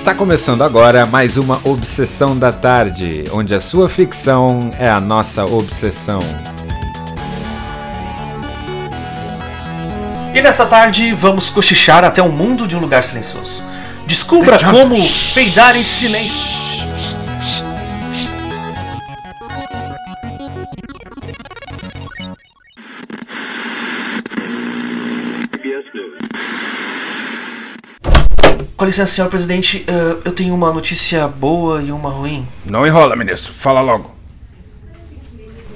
Está começando agora mais uma Obsessão da Tarde, onde a sua ficção é a nossa obsessão. E nessa tarde vamos cochichar até o mundo de um lugar silencioso. Descubra como peidar em silêncio. Licença, senhor presidente, uh, eu tenho uma notícia boa e uma ruim. Não enrola, ministro. Fala logo.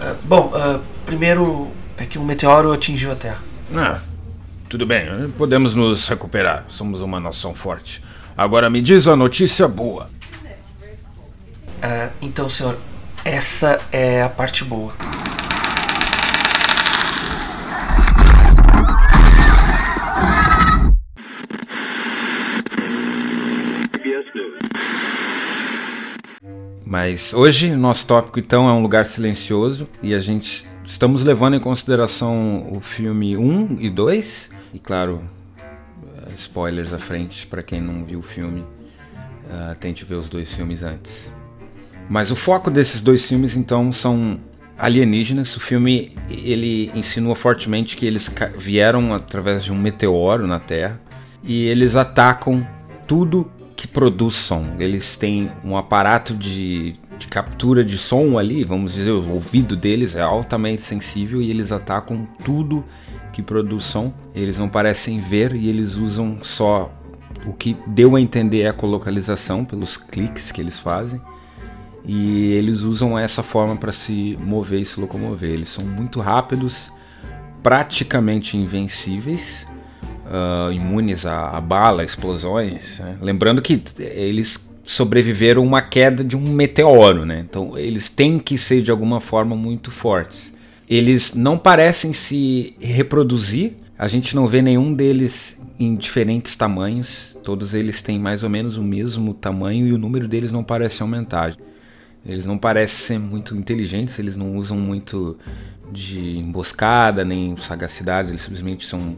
Uh, bom, uh, primeiro é que um meteoro atingiu a Terra. Ah, tudo bem. Podemos nos recuperar. Somos uma nação forte. Agora me diz a notícia boa. então, senhor, essa é a parte boa. Mas hoje nosso tópico então é um lugar silencioso e a gente estamos levando em consideração o filme 1 e 2 e claro, eh, spoilers à frente para quem não viu o filme, uh, tente ver os dois filmes antes. Mas o foco desses dois filmes então são alienígenas. O filme ele insinua fortemente que eles vieram através de um meteoro na Terra e eles atacam tudo que produz som. Eles têm um aparato de, de captura de som ali, vamos dizer, o ouvido deles é altamente sensível e eles atacam tudo que produz som. Eles não parecem ver e eles usam só o que deu a entender é a colocalização pelos cliques que eles fazem. E eles usam essa forma para se mover e se locomover. Eles são muito rápidos, praticamente invencíveis uh, imunes a, a bala, explosões. Né? Lembrando que eles sobreviveram uma queda de um meteoro, né? Então eles têm que ser de alguma forma muito fortes. Eles não parecem se reproduzir. A gente não vê nenhum deles em diferentes tamanhos. Todos eles têm mais ou menos o mesmo tamanho e o número deles não parece aumentar. Eles não parecem ser muito inteligentes, eles não usam muito de emboscada nem sagacidade, eles simplesmente são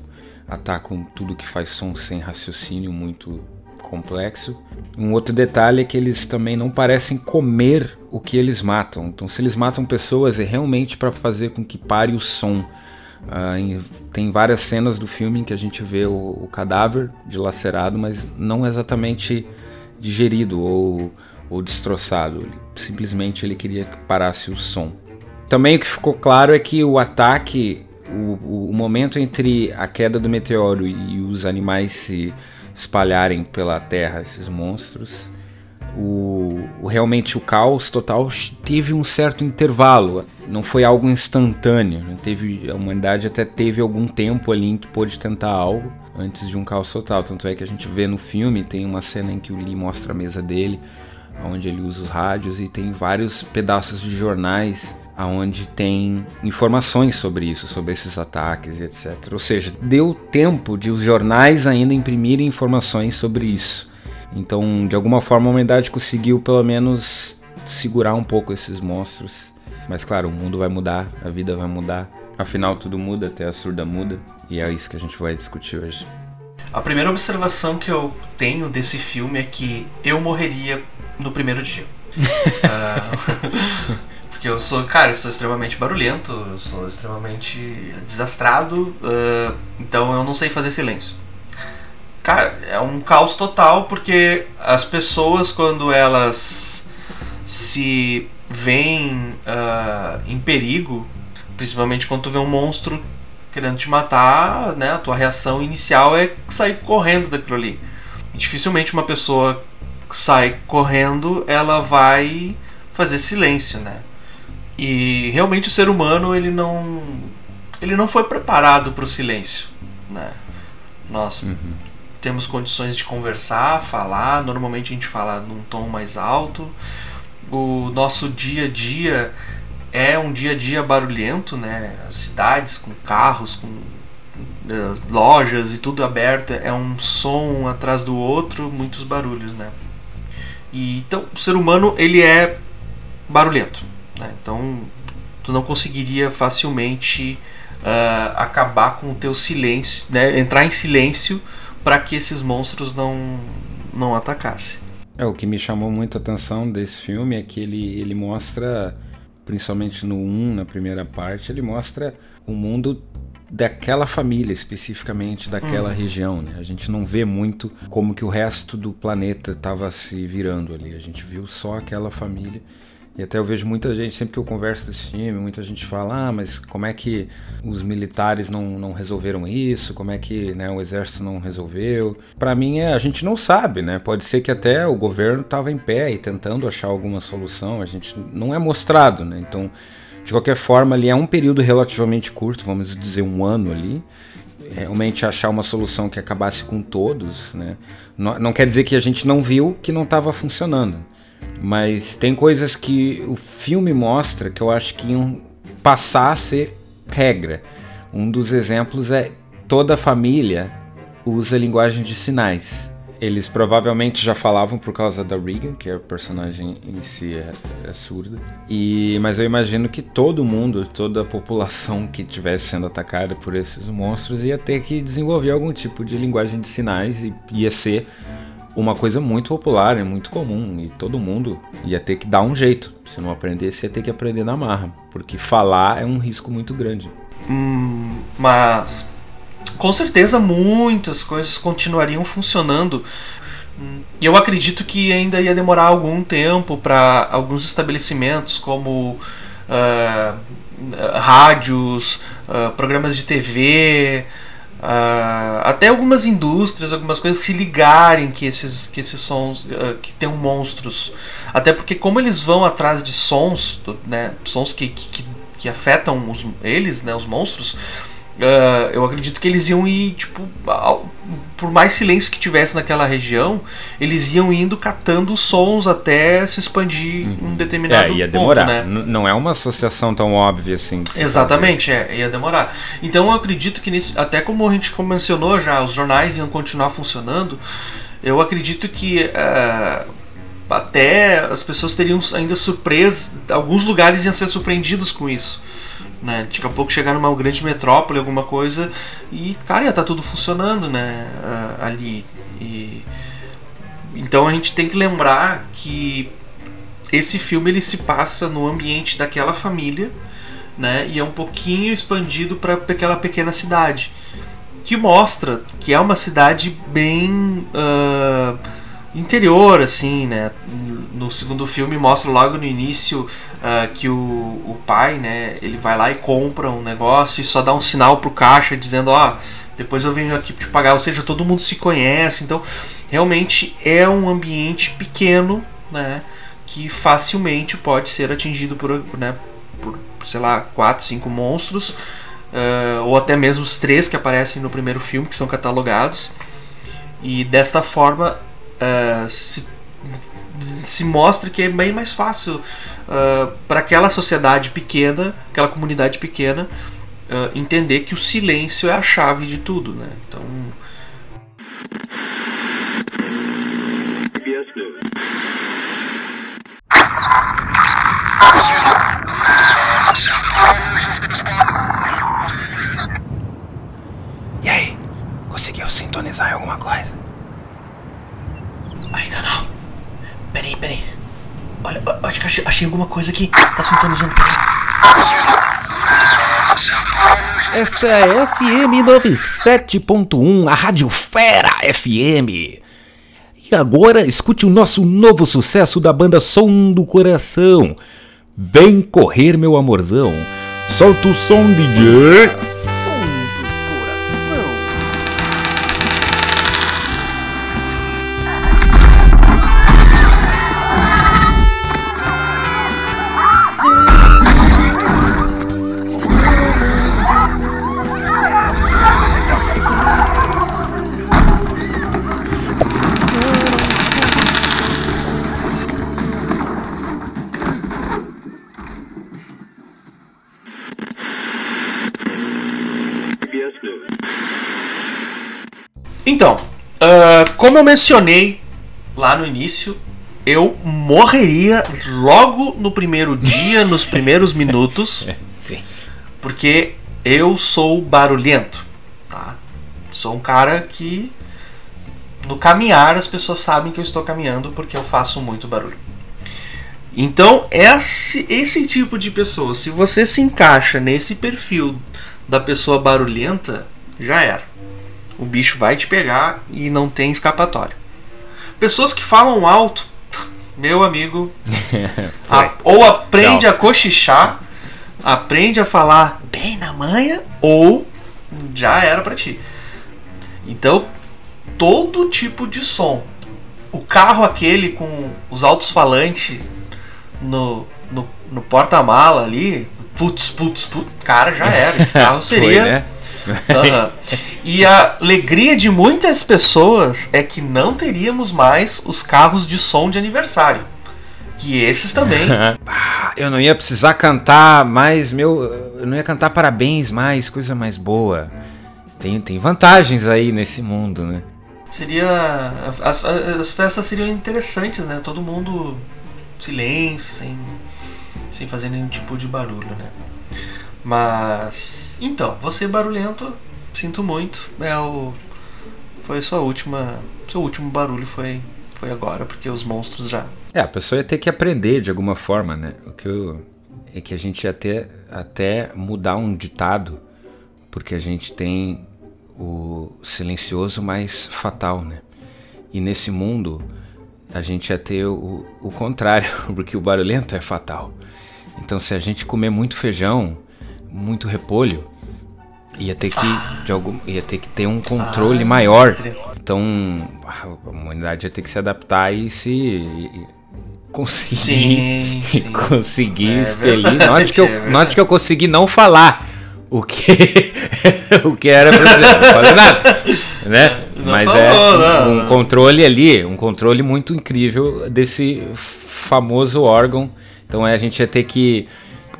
atacam tudo que faz som sem raciocínio muito complexo. Um outro detalhe é que eles também não parecem comer o que eles matam. Então, se eles matam pessoas, é realmente para fazer com que pare o som. Uh, tem várias cenas do filme em que a gente vê o, o cadáver dilacerado, mas não exatamente digerido ou, ou destroçado. Ele, simplesmente ele queria que parasse o som. Também o que ficou claro é que o ataque o, o momento entre a queda do meteoro e os animais se espalharem pela Terra, esses monstros, o, o, realmente o caos total teve um certo intervalo, não foi algo instantâneo. Teve, a humanidade até teve algum tempo ali em que pôde tentar algo antes de um caos total. Tanto é que a gente vê no filme, tem uma cena em que o Lee mostra a mesa dele, onde ele usa os rádios e tem vários pedaços de jornais aonde tem informações sobre isso, sobre esses ataques e etc. Ou seja, deu tempo de os jornais ainda imprimirem informações sobre isso. Então, de alguma forma, a humanidade conseguiu pelo menos segurar um pouco esses monstros. Mas claro, o mundo vai mudar, a vida vai mudar. Afinal, tudo muda, até a surda muda. E é isso que a gente vai discutir hoje. A primeira observação que eu tenho desse filme é que eu morreria no primeiro dia. uh, Porque eu sou, cara, eu sou extremamente barulhento, eu sou extremamente desastrado, uh, então eu não sei fazer silêncio. Cara, é um caos total porque as pessoas, quando elas se veem uh, em perigo, principalmente quando tu vê um monstro querendo te matar, né, a tua reação inicial é sair correndo daquilo ali. Dificilmente uma pessoa sai correndo, ela vai fazer silêncio, né? E realmente o ser humano ele não ele não foi preparado para o silêncio, né? Nós uhum. temos condições de conversar, falar, normalmente a gente fala num tom mais alto. O nosso dia a dia é um dia a dia barulhento, né? cidades com carros, com uh, lojas e tudo aberto, é um som atrás do outro, muitos barulhos, né? E então o ser humano ele é barulhento né? Então, tu não conseguiria facilmente uh, acabar com o teu silêncio, né? entrar em silêncio para que esses monstros não, não atacassem. É, o que me chamou muito a atenção desse filme é que ele, ele mostra, principalmente no 1, na primeira parte, ele mostra o mundo daquela família especificamente daquela uhum. região, né? A gente não vê muito como que o resto do planeta estava se virando ali. A gente viu só aquela família. E até eu vejo muita gente, sempre que eu converso desse filme, muita gente fala: ah, mas como é que os militares não, não resolveram isso? Como é que né, o exército não resolveu? Para mim, é, a gente não sabe, né? Pode ser que até o governo estava em pé e tentando achar alguma solução, a gente não é mostrado, né? Então de qualquer forma, ali é um período relativamente curto, vamos dizer um ano ali. Realmente achar uma solução que acabasse com todos, né? Não, não quer dizer que a gente não viu que não estava funcionando. Mas tem coisas que o filme mostra que eu acho que iam passar a ser regra. Um dos exemplos é toda família usa linguagem de sinais. Eles provavelmente já falavam por causa da Regan, que é a personagem em si é, é, surda. E, mas eu imagino que todo mundo, toda a população que estivesse sendo atacada por esses monstros ia ter que desenvolver algum tipo de linguagem de sinais e ia ser uma coisa muito popular, e muito comum, e todo mundo ia ter que dar um jeito. Se não aprendesse, ia ter que aprender na marra, porque falar é um risco muito grande. Hum, mas com certeza muitas coisas continuariam funcionando. E eu acredito que ainda ia demorar algum tempo para alguns estabelecimentos como uh, rádios, uh, programas de TV, uh, até algumas indústrias, algumas coisas se ligarem que esses, que esses sons que tem monstros. Até porque como eles vão atrás de sons, né, sons que, que, que afetam os, eles, né, os monstros, Uh, eu acredito que eles iam ir, tipo, ao, por mais silêncio que tivesse naquela região, eles iam indo catando sons até se expandir uhum. um determinado é, ia demorar. né? Não é uma associação tão óbvia assim. Exatamente, é, ia demorar. Então eu acredito que nesse, até como a gente mencionou já, os jornais iam continuar funcionando. Eu acredito que uh, até as pessoas teriam ainda surpresas, alguns lugares iam ser surpreendidos com isso né? Daqui a pouco chegar numa grande metrópole, alguma coisa, e, cara, ia estar tá tudo funcionando, né? ali. E, então a gente tem que lembrar que esse filme ele se passa no ambiente daquela família, né? E é um pouquinho expandido para aquela pequena cidade, que mostra que é uma cidade bem uh, interior, assim, né? No segundo filme mostra logo no início uh, que o, o pai, né? Ele vai lá e compra um negócio e só dá um sinal pro caixa dizendo, ó, oh, depois eu venho aqui te pagar. Ou seja, todo mundo se conhece. Então, realmente é um ambiente pequeno, né? Que facilmente pode ser atingido por, né? Por, sei lá, quatro, cinco monstros. Uh, ou até mesmo os três que aparecem no primeiro filme, que são catalogados. E dessa forma uh, se, se mostra que é bem mais fácil uh, para aquela sociedade pequena, aquela comunidade pequena, uh, entender que o silêncio é a chave de tudo. Né? Então. E aí? Conseguiu sintonizar alguma coisa? Ainda não. Peraí, peraí. Acho que achei, achei alguma coisa aqui. Tá sintonizando, peraí. Essa é a FM 97.1, a Rádio Fera FM. E agora escute o nosso novo sucesso da banda Som do Coração. Vem correr, meu amorzão. Solta o som, DJ. Então, como eu mencionei lá no início, eu morreria logo no primeiro dia, nos primeiros minutos. Porque eu sou barulhento, tá? Sou um cara que no caminhar as pessoas sabem que eu estou caminhando porque eu faço muito barulho. Então, esse, esse tipo de pessoa, se você se encaixa nesse perfil da pessoa barulhenta, já era. O bicho vai te pegar e não tem escapatória. Pessoas que falam alto, meu amigo, a, ou aprende não. a cochichar, aprende a falar bem na manha, ou já era para ti. Então, todo tipo de som. O carro aquele com os altos falantes no, no, no porta-mala ali, putz, putz, putz, cara, já era. Esse carro seria. Foi, né? Uhum. E a alegria de muitas pessoas é que não teríamos mais os carros de som de aniversário. Que esses também. Ah, eu não ia precisar cantar mais meu. Eu não ia cantar parabéns mais, coisa mais boa. Tem, tem vantagens aí nesse mundo, né? Seria. As, as festas seriam interessantes, né? Todo mundo silêncio, sem, sem fazer nenhum tipo de barulho, né? Mas. Então, você barulhento, sinto muito. É o. Foi sua última. Seu último barulho foi, foi agora, porque os monstros já. É, a pessoa ia ter que aprender de alguma forma, né? O que eu, é que a gente ia ter até mudar um ditado, porque a gente tem o silencioso mais fatal, né? E nesse mundo a gente ia ter o, o contrário, porque o barulhento é fatal. Então, se a gente comer muito feijão, muito repolho, ia ter que, de algum, ia ter, que ter um controle ah, maior. Então, a humanidade ia ter que se adaptar e se. E conseguir, sim, sim. conseguir é expelir. Verdade, note, que eu, é note que eu consegui não falar o que o que era pra dizer. Não falei nada, né? Não Mas falou, é não, um não. controle ali, um controle muito incrível desse famoso órgão. Então é, a gente ia ter que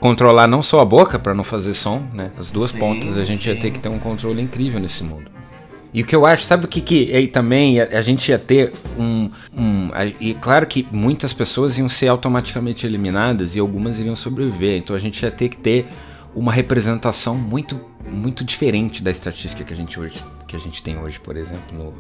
controlar não só a boca para não fazer som, né? As duas sim, pontas a gente sim. ia ter que ter um controle incrível nesse mundo. E o que eu acho, sabe o que que aí também a, a, gente ia ter um, um a, e claro que muitas pessoas iam ser automaticamente eliminadas e algumas iriam sobreviver. Então a gente ia ter que ter uma representação muito muito diferente da estatística que a gente hoje que a gente tem hoje, por exemplo, no,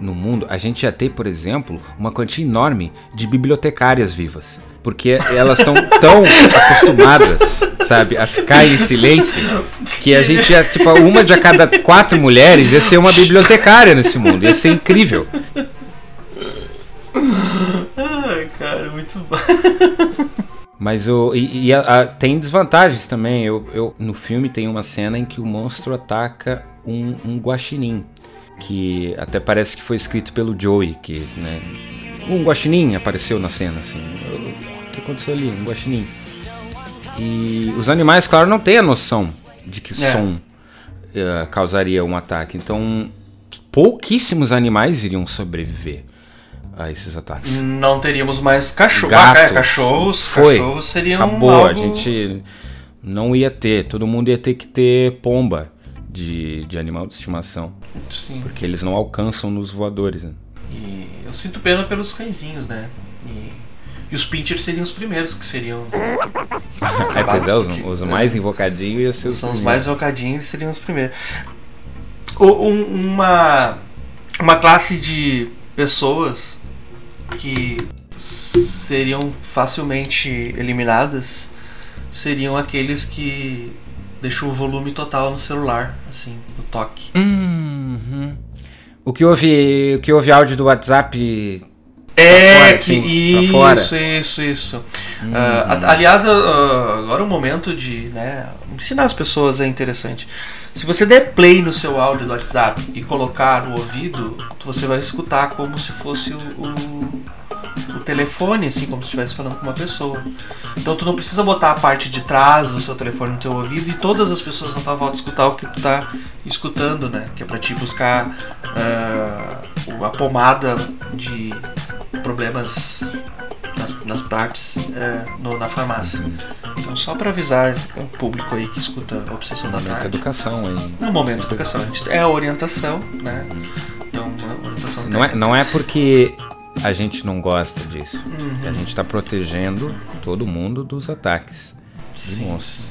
no mundo. A gente ia ter, por exemplo, uma quantia enorme de bibliotecárias vivas, porque elas estão tão acostumadas, sabe, a ficar em silêncio, que a gente ia, tipo, uma de a cada quatro mulheres ia ser uma bibliotecária nesse mundo. Ia ser incrível. Ai, cara, muito bom. Mas o, e, e a, a, tem desvantagens também. Eu, eu, no filme tem uma cena em que o monstro ataca um, um guaxinim. Que até parece que foi escrito pelo Joey. Que, né, um guaxinim apareceu na cena. Assim, que aconteceu ali? Um guaxinim. E os animais, claro, não têm a noção de que o é. som uh, causaria um ataque. Então, pouquíssimos animais iriam sobreviver a esses ataques. Não teríamos mais cachorro. Gatos, ah, cachorros, foi, cachorros seriam acabou, algo... a gente não ia ter, todo mundo ia ter que ter pomba de, de animal de estimação. Sim. Porque eles não alcançam nos voadores, né? E eu sinto pena pelos cãezinhos, né? E, os pinchers seriam os primeiros que seriam. é, pois é, os, os mais invocadinhos São primeiros. os mais invocadinhos seriam os primeiros. Um, uma, uma classe de pessoas que seriam facilmente eliminadas seriam aqueles que deixou o volume total no celular, assim, no toque. Uhum. O que houve, o que houve áudio do WhatsApp é, fora, assim, isso, isso, isso. Uhum. Uh, aliás, uh, agora é o momento de né, ensinar as pessoas é interessante. Se você der play no seu áudio do WhatsApp e colocar no ouvido, você vai escutar como se fosse o, o o telefone, assim, como se estivesse falando com uma pessoa. Então tu não precisa botar a parte de trás do seu telefone no teu ouvido e todas as pessoas na tua volta escutar o que tu tá escutando, né? Que é pra te buscar uh, a pomada de problemas nas, nas partes uh, no, na farmácia. Então só para avisar o público aí que escuta a Obsessão da Tarde. educação aí. No momento de educação. É a orientação, né? Então, orientação não é, não é porque a gente não gosta disso. Uhum. A gente está protegendo todo mundo dos ataques. Sim, sim.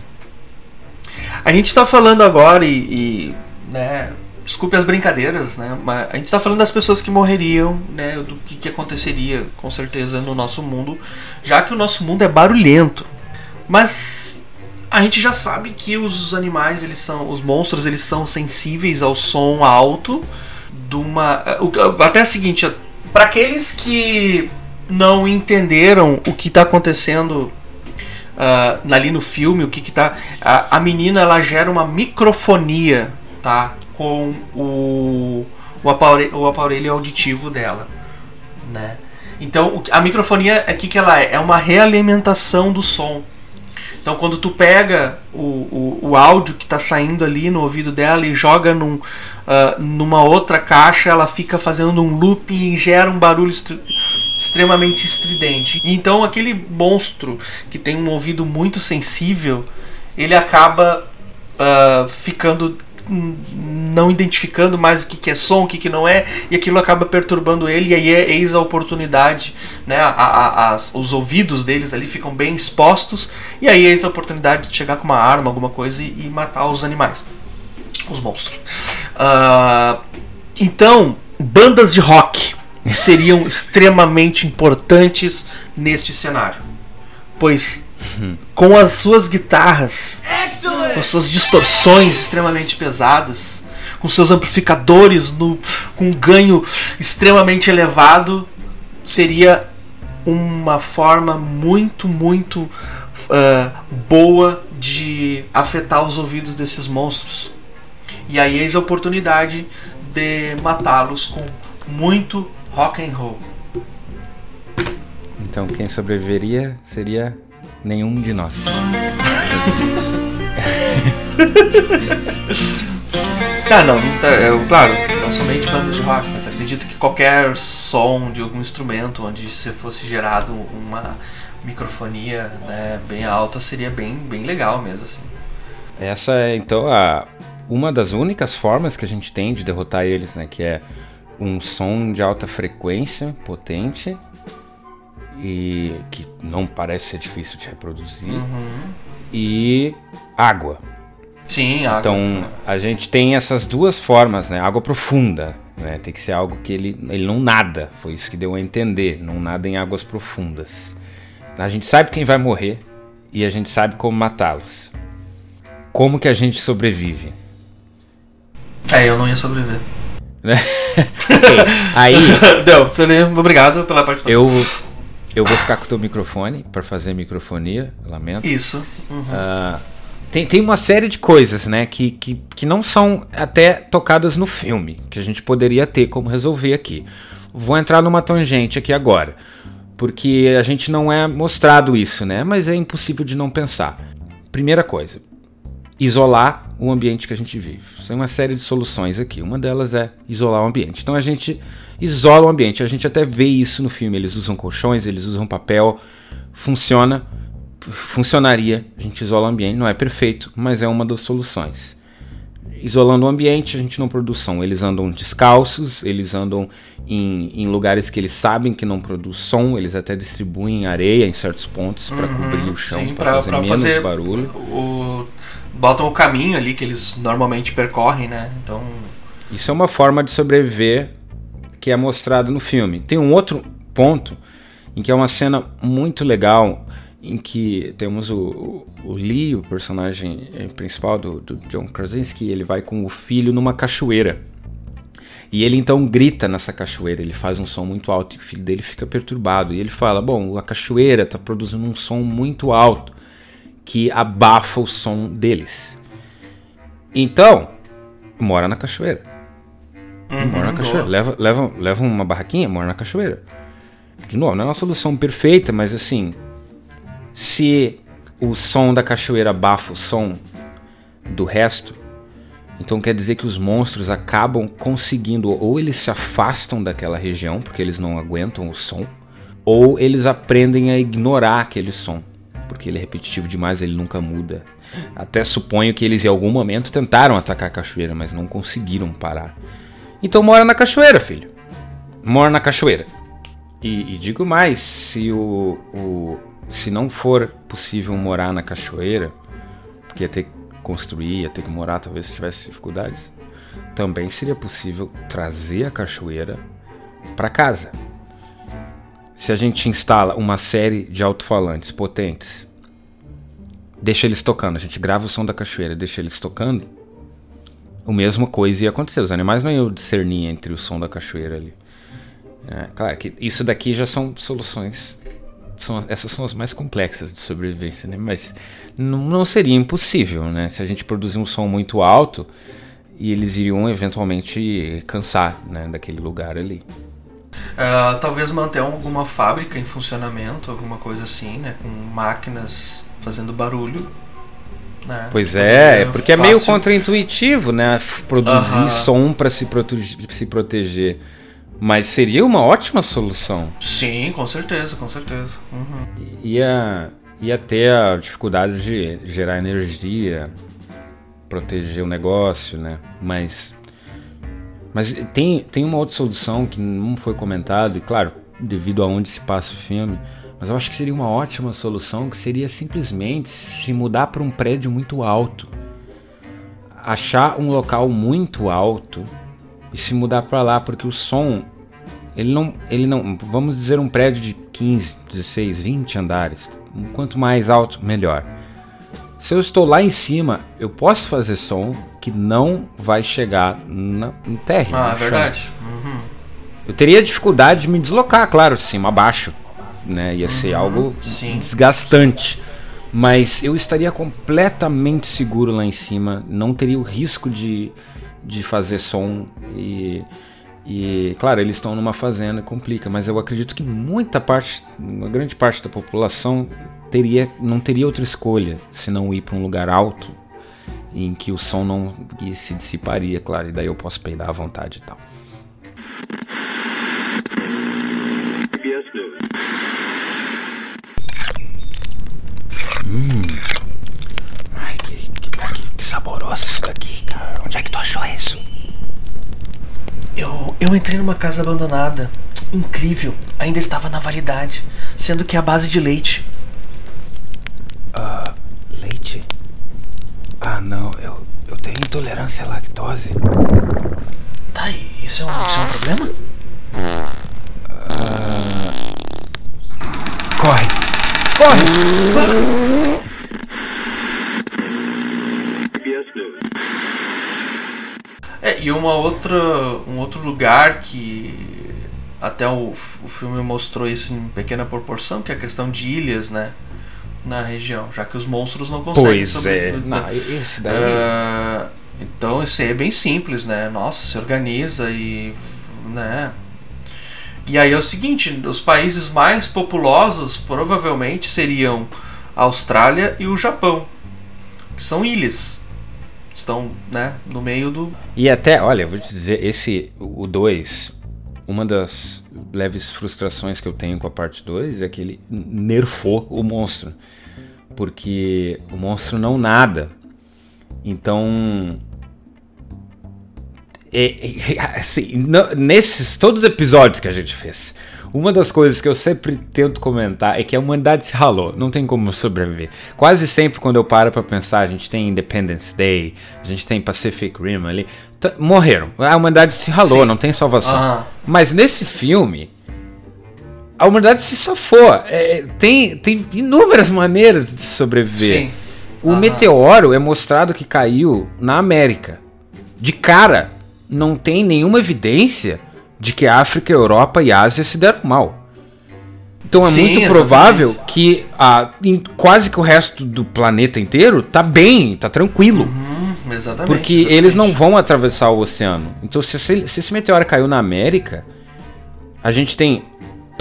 A gente está falando agora e, e, né, desculpe as brincadeiras, né? Mas a gente tá falando das pessoas que morreriam, né? Do que, que aconteceria, com certeza, no nosso mundo, já que o nosso mundo é barulhento. Mas a gente já sabe que os animais, eles são, os monstros, eles são sensíveis ao som alto de uma, até o seguinte, para aqueles que não entenderam o que está acontecendo uh, ali no filme, o que, que tá. A, a menina ela gera uma microfonia, tá? Com o, o, aparelho, o aparelho auditivo dela, né? Então a microfonia é que, que ela é? É uma realimentação do som. Então quando tu pega o, o, o áudio que está saindo ali no ouvido dela e joga num, uh, numa outra caixa, ela fica fazendo um loop e gera um barulho extremamente estridente. E então aquele monstro que tem um ouvido muito sensível, ele acaba uh, ficando não identificando mais o que, que é som, o que, que não é, e aquilo acaba perturbando ele, e aí é eis a oportunidade, né? A, a, as, os ouvidos deles ali ficam bem expostos, e aí é eis a oportunidade de chegar com uma arma, alguma coisa, e, e matar os animais, os monstros. Uh, então, bandas de rock seriam extremamente importantes neste cenário, pois com as suas guitarras, com suas distorções extremamente pesadas, com seus amplificadores no, com um ganho extremamente elevado, seria uma forma muito, muito uh, boa de afetar os ouvidos desses monstros. E aí eis a oportunidade de matá-los com muito rock and roll. Então quem sobreviveria seria nenhum de nós. tá, não, tá, é, claro, não somente bandas de rock, mas acredito que qualquer som de algum instrumento onde se fosse gerado uma microfonia né, bem alta seria bem, bem legal mesmo assim. Essa é então a uma das únicas formas que a gente tem de derrotar eles, né, que é um som de alta frequência, potente, e que não parece ser difícil de reproduzir. Uhum. E água. Sim, água. Então a gente tem essas duas formas, né? Água profunda, né? Tem que ser algo que ele, ele não nada. Foi isso que deu a entender. Não nada em águas profundas. A gente sabe quem vai morrer e a gente sabe como matá-los. Como que a gente sobrevive? É, eu não ia sobreviver. okay, aí. Deu, obrigado pela participação. Eu eu vou ficar com o teu microfone para fazer microfonia, lamento. Isso. Uhum. Uh, tem, tem uma série de coisas, né, que, que, que não são até tocadas no filme, que a gente poderia ter como resolver aqui. Vou entrar numa tangente aqui agora, porque a gente não é mostrado isso, né, mas é impossível de não pensar. Primeira coisa, isolar o ambiente que a gente vive. Tem uma série de soluções aqui. Uma delas é isolar o ambiente. Então a gente isola o ambiente. A gente até vê isso no filme. Eles usam colchões, eles usam papel. Funciona. Funcionaria. A gente isola o ambiente. Não é perfeito, mas é uma das soluções. Isolando o ambiente, a gente não produz som. Eles andam descalços, eles andam em, em lugares que eles sabem que não produz som. Eles até distribuem areia em certos pontos para uhum, cobrir o chão, para fazer menos fazer barulho. O, botam o caminho ali que eles normalmente percorrem, né? Então. Isso é uma forma de sobreviver que é mostrado no filme. Tem um outro ponto em que é uma cena muito legal em que temos o, o, Lee, o personagem eh, principal do, do John Krasinski, ele vai com o filho numa cachoeira. E ele então grita nessa cachoeira, ele faz um som muito alto e o filho dele fica perturbado. E ele fala: Bom, a cachoeira está produzindo um som muito alto que abafa o som deles. Então, mora na cachoeira. Uhum, mora na cachoeira. Leva, leva, leva uma barraquinha, mora na cachoeira. De novo, não é uma solução perfeita, mas assim, se o som da cachoeira abafa o som do resto, então quer dizer que os monstros acabam conseguindo, ou eles se afastam daquela região porque eles não aguentam o som, ou eles aprendem a ignorar aquele som, porque ele é repetitivo demais, ele nunca muda. Até suponho que eles em algum momento tentaram atacar a cachoeira, mas não conseguiram parar. Então mora na cachoeira, filho. Mora na cachoeira. E, e digo mais, se o, o, se não for possível morar na cachoeira, porque ia ter que construir, ia ter que morar, talvez se tivesse dificuldades. também seria possível trazer a cachoeira para casa. Se a gente instala uma série de alto-falantes potentes, deixa eles tocando, a gente grava o som da cachoeira, deixa eles tocando, o mesmo coisa ia acontecer. Os animais não iam discernir entre o som da cachoeira ali. É, claro que isso daqui já são soluções. São, essas são as mais complexas de sobrevivência, né? Mas não, não seria impossível, né? Se a gente produzir um som muito alto e eles iriam eventualmente cansar né, daquele lugar ali. Uh, talvez manter alguma fábrica em funcionamento, alguma coisa assim, né? Com máquinas fazendo barulho. Né? Pois é, é porque fácil. é meio contraintuitivo, né? Produzir uh -huh. som para se, prote se proteger. Mas seria uma ótima solução. Sim, com certeza, com certeza. Uhum. Ia, ia ter a dificuldade de gerar energia, proteger o negócio, né? Mas, mas tem, tem uma outra solução que não foi comentado, e claro, devido a onde se passa o filme, mas eu acho que seria uma ótima solução, que seria simplesmente se mudar para um prédio muito alto. Achar um local muito alto e se mudar para lá, porque o som ele não, ele não, vamos dizer um prédio de 15, 16, 20 andares. Quanto mais alto, melhor. Se eu estou lá em cima, eu posso fazer som que não vai chegar na, no térreo. Ah, é verdade. Uhum. Eu teria dificuldade de me deslocar, claro, cima abaixo, né? Ia ser uhum, algo sim. desgastante. Mas eu estaria completamente seguro lá em cima, não teria o risco de, de fazer som e e, claro, eles estão numa fazenda, complica, mas eu acredito que muita parte, uma grande parte da população teria, não teria outra escolha se não ir para um lugar alto em que o som não se dissiparia, claro, e daí eu posso peidar à vontade e tal. Hum. Ai, que, que, que saboroso isso daqui, cara. Onde é que tu achou isso? Eu, eu entrei numa casa abandonada. Incrível. Ainda estava na validade. Sendo que é a base de leite. Ah, uh, leite? Ah, não. Eu, eu tenho intolerância à lactose. Tá, isso é um, isso é um problema? Uh... Corre! Corre! É, e uma outra, um outro lugar que até o, o filme mostrou isso em pequena proporção, que é a questão de ilhas, né? Na região, já que os monstros não conseguem pois sobreviver. É. Não, esse daí... Uh, então isso aí é bem simples, né? Nossa, se organiza e. né? E aí é o seguinte, os países mais populosos provavelmente seriam a Austrália e o Japão, que são ilhas estão, né, no meio do. E até, olha, vou te dizer, esse, o 2, uma das leves frustrações que eu tenho com a parte 2 é que ele nerfou o monstro. Porque o monstro não nada. Então. É, é, assim, nesses todos os episódios que a gente fez, uma das coisas que eu sempre tento comentar é que a humanidade se ralou, não tem como sobreviver. Quase sempre quando eu paro para pensar, a gente tem Independence Day, a gente tem Pacific Rim ali, morreram. A humanidade se ralou, Sim. não tem salvação. Ah. Mas nesse filme, a humanidade se safou. É, tem, tem inúmeras maneiras de sobreviver. Sim. O meteoro é mostrado que caiu na América. De cara, não tem nenhuma evidência de que África, Europa e Ásia se deram mal. Então é Sim, muito provável exatamente. que a, em, quase que o resto do planeta inteiro tá bem, tá tranquilo. Uhum, exatamente. Porque exatamente. eles não vão atravessar o oceano. Então se, se esse meteoro caiu na América, a gente tem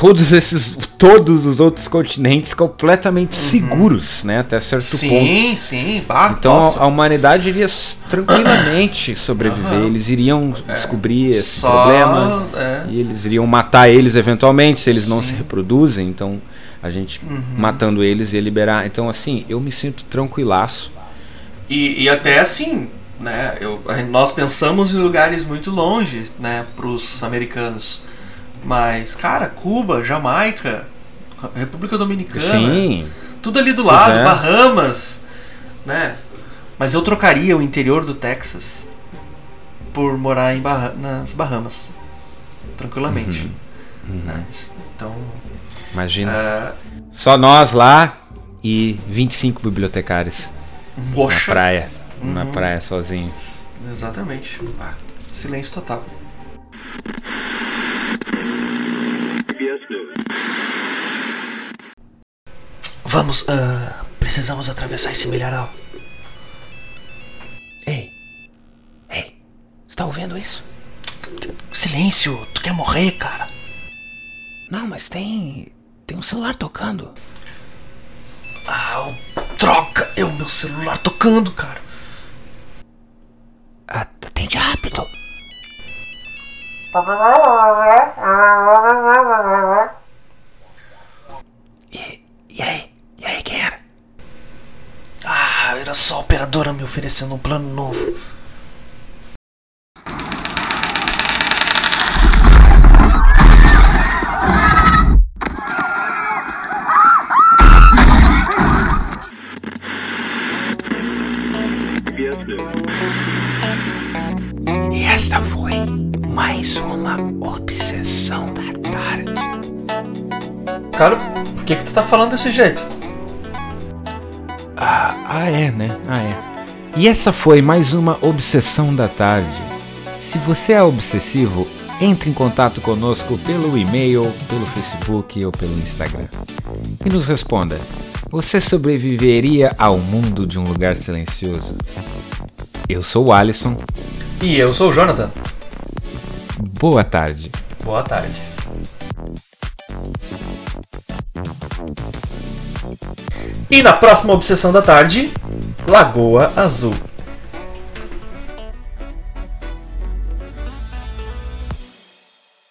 todos esses todos os outros continentes completamente uhum. seguros, né, até certo sim, ponto. Sim, sim. Então nossa. a humanidade iria tranquilamente sobreviver. Uhum. Eles iriam é. descobrir esse Só, problema é. e eles iriam matar eles eventualmente se eles sim. não se reproduzem. Então a gente uhum. matando eles ia liberar. Então assim, eu me sinto tranquilaço. E, e até assim, né? Eu, nós pensamos em lugares muito longe, né, para os americanos mas, cara, Cuba, Jamaica, República Dominicana. Sim. Tudo ali do lado, é. Bahamas, né? Mas eu trocaria o interior do Texas por morar em Barra nas Bahamas. Tranquilamente. Uhum. Né? Então. Imagina. Uh, Só nós lá e 25 bibliotecários. Poxa. Na praia. Uhum. Na praia sozinho. Exatamente. Silêncio total. Vamos, uh, precisamos atravessar esse milharal. Ei, ei, está ouvindo isso? Silêncio, tu quer morrer, cara? Não, mas tem. tem um celular tocando. Ah, troca! É o meu celular tocando, cara. Atende rápido. E, e aí? E aí, quem era? Ah, era só a operadora me oferecendo um plano novo. E esta foi mais uma obsessão da tarde. Cara, por que que tu tá falando desse jeito? Ah, ah, é, né? Ah, é. E essa foi mais uma obsessão da tarde. Se você é obsessivo, entre em contato conosco pelo e-mail, pelo Facebook ou pelo Instagram. E nos responda: você sobreviveria ao mundo de um lugar silencioso? Eu sou o Alisson. E eu sou o Jonathan. Boa tarde. Boa tarde. E na próxima obsessão da tarde, Lagoa Azul.